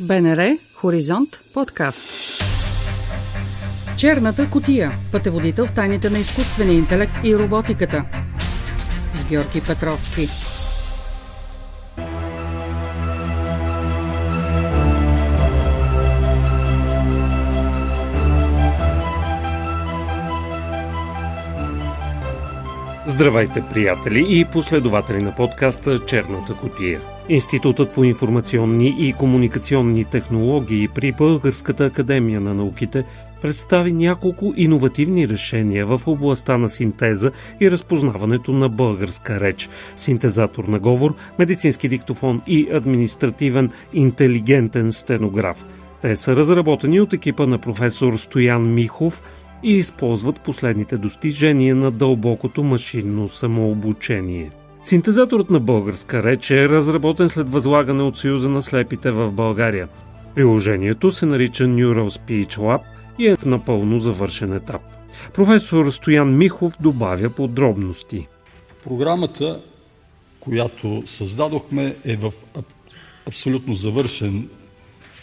БНР Хоризонт подкаст. Черната котия. Пътеводител в тайните на изкуствения интелект и роботиката. С Георги Петровски. Здравейте, приятели и последователи на подкаста Черната котия. Институтът по информационни и комуникационни технологии при Българската академия на науките представи няколко иновативни решения в областта на синтеза и разпознаването на българска реч, синтезатор на говор, медицински диктофон и административен интелигентен стенограф. Те са разработени от екипа на професор Стоян Михов – и използват последните достижения на дълбокото машинно самообучение. Синтезаторът на българска реч е разработен след възлагане от Съюза на слепите в България. Приложението се нарича Neural Speech Lab и е в напълно завършен етап. Професор Стоян Михов добавя подробности. Програмата, която създадохме, е в абсолютно завършен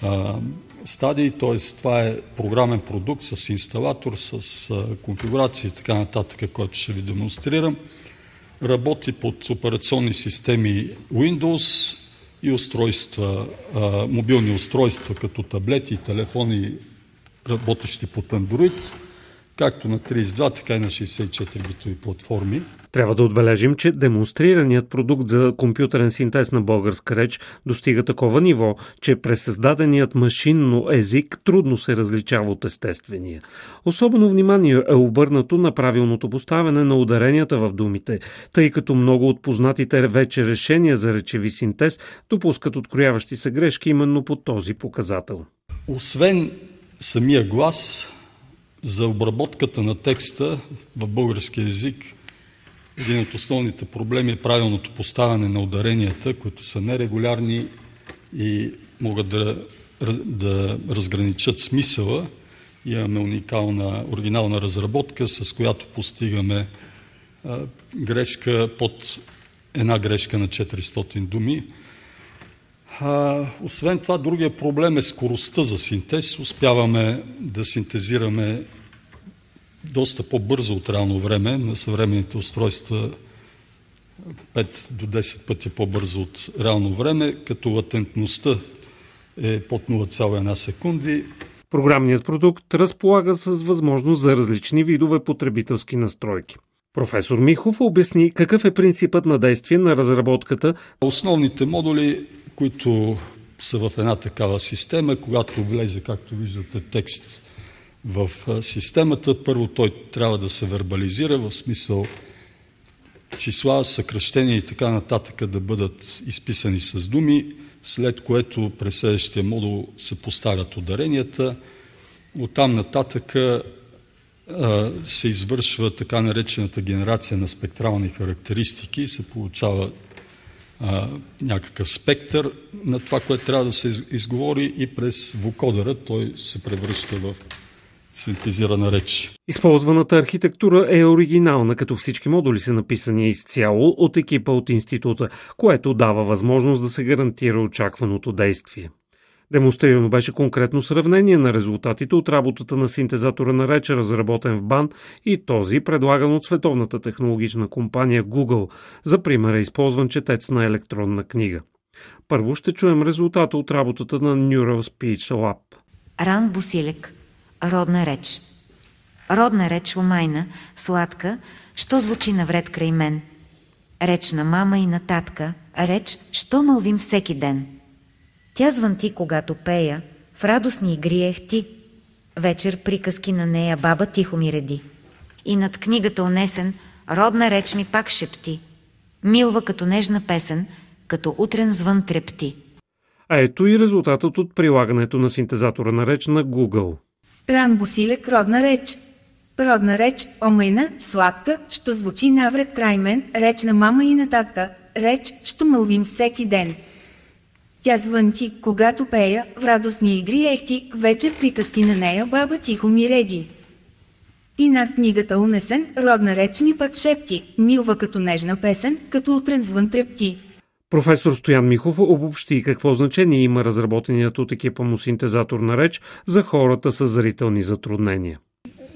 а, стадии, т.е. това е програмен продукт с инсталатор, с конфигурация и така нататък, който ще ви демонстрирам. Работи под операционни системи Windows и устройства, мобилни устройства като таблети и телефони, работещи под Android, както на 32, така и на 64 битови платформи. Трябва да отбележим, че демонстрираният продукт за компютърен синтез на българска реч достига такова ниво, че през създаденият машинно език трудно се различава от естествения. Особено внимание е обърнато на правилното поставяне на ударенията в думите, тъй като много от познатите вече решения за речеви синтез допускат открояващи се грешки именно по този показател. Освен самия глас, за обработката на текста в български язик – един от основните проблеми е правилното поставяне на ударенията, които са нерегулярни и могат да, да разграничат смисъла. Имаме уникална, оригинална разработка, с която постигаме а, грешка под една грешка на 400 думи. А, освен това, другия проблем е скоростта за синтез. Успяваме да синтезираме доста по-бързо от реално време на съвременните устройства 5 до 10 пъти по-бързо от реално време, като латентността е под 0,1 секунди. Програмният продукт разполага с възможност за различни видове потребителски настройки. Професор Михов обясни какъв е принципът на действие на разработката. Основните модули, които са в една такава система, когато влезе, както виждате, текст в системата. Първо той трябва да се вербализира в смисъл числа, съкръщения и така нататък да бъдат изписани с думи, след което през следващия модул се поставят ударенията. Оттам нататък се извършва така наречената генерация на спектрални характеристики и се получава някакъв спектър на това, което трябва да се изговори и през вокодера той се превръща в синтезирана реч. Използваната архитектура е оригинална, като всички модули са написани изцяло от екипа от института, което дава възможност да се гарантира очакваното действие. Демонстрирано беше конкретно сравнение на резултатите от работата на синтезатора на реч, разработен в БАН и този, предлаган от световната технологична компания Google, за пример е използван четец на електронна книга. Първо ще чуем резултата от работата на Neural Speech Lab. Ран Бусилек – родна реч. Родна реч омайна, сладка, що звучи навред край мен. Реч на мама и на татка, реч, що мълвим всеки ден. Тя звънти, когато пея, в радостни игри ехти. Вечер приказки на нея баба тихо ми реди. И над книгата унесен, родна реч ми пак шепти. Милва като нежна песен, като утрен звън трепти. А ето и резултатът от прилагането на синтезатора на реч на Google. Ран Босилек родна реч. Родна реч, омайна, сладка, що звучи навред край мен, реч на мама и на татка, реч, що мълвим всеки ден. Тя звънти, когато пея, в радостни игри ехти, вече приказки на нея баба тихо ми реди. И над книгата унесен, родна реч ми пък шепти, милва като нежна песен, като утрен звън трепти. Професор Стоян Михов обобщи какво значение има разработеният от екипа му синтезатор на реч за хората с зрителни затруднения.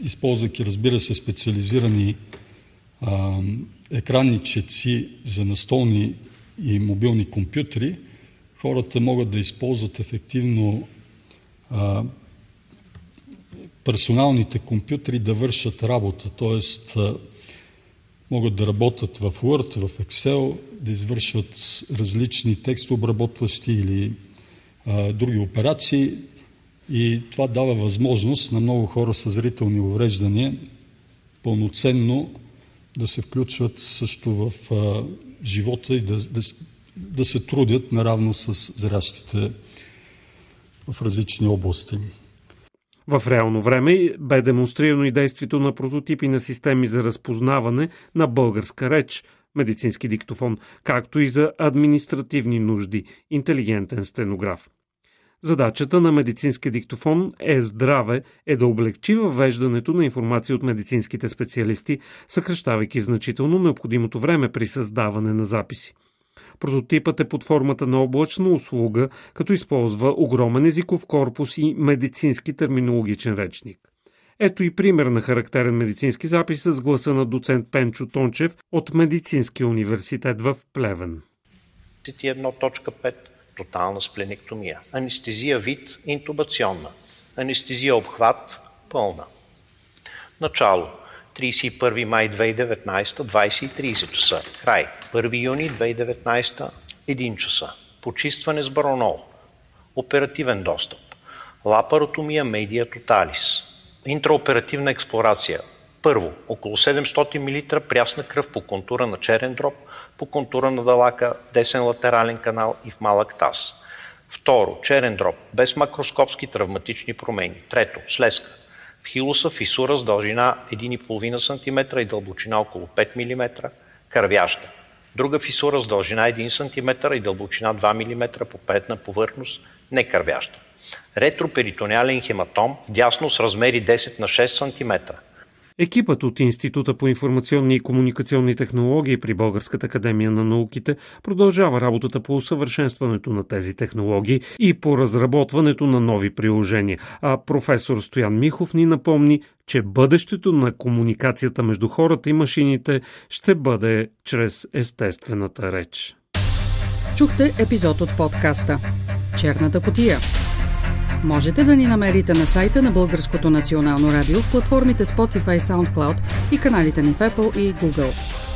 Използвайки, разбира се, специализирани а, екранни четци за настолни и мобилни компютри, хората могат да използват ефективно а, персоналните компютри да вършат работа, т.е. могат да работят в Word, в Excel, да извършват различни текстообработващи или а, други операции и това дава възможност на много хора с зрителни увреждания пълноценно да се включват също в а, живота и да, да, да се трудят наравно с зрящите в различни области. В реално време бе демонстрирано и действието на прототипи на системи за разпознаване на българска реч, медицински диктофон, както и за административни нужди, интелигентен стенограф. Задачата на медицинския диктофон е здраве е да облегчи въвеждането на информация от медицинските специалисти, съкръщавайки значително необходимото време при създаване на записи. Прототипът е под формата на облачна услуга, като използва огромен езиков корпус и медицински терминологичен речник. Ето и пример на характерен медицински запис с гласа на доцент Пенчо Тончев от Медицинския университет в Плевен. 31.5 Тотална спленектомия. Анестезия вид интубационна. Анестезия обхват пълна. Начало 31 май 2019, 20.30 часа. Край. 1 юни 2019, 1 часа. Почистване с баронол. Оперативен достъп. Лапаротомия медия тоталис. Интраоперативна експлорация. Първо, около 700 мл прясна кръв по контура на черен дроб, по контура на далака, десен латерален канал и в малък таз. Второ, черен дроб, без макроскопски травматични промени. Трето, слезка. Хилуса фисура с дължина 1,5 см и дълбочина около 5 мм, кървяща. Друга фисура с дължина 1 см и дълбочина 2 мм по предна повърхност, не кървяща. Ретроперитониален хематом, дясно с размери 10 на 6 см. Екипът от Института по информационни и комуникационни технологии при Българската академия на науките продължава работата по усъвършенстването на тези технологии и по разработването на нови приложения. А професор Стоян Михов ни напомни, че бъдещето на комуникацията между хората и машините ще бъде чрез естествената реч. Чухте епизод от подкаста Черната котия Можете да ни намерите на сайта на Българското национално радио в платформите Spotify, SoundCloud и каналите ни в Apple и Google.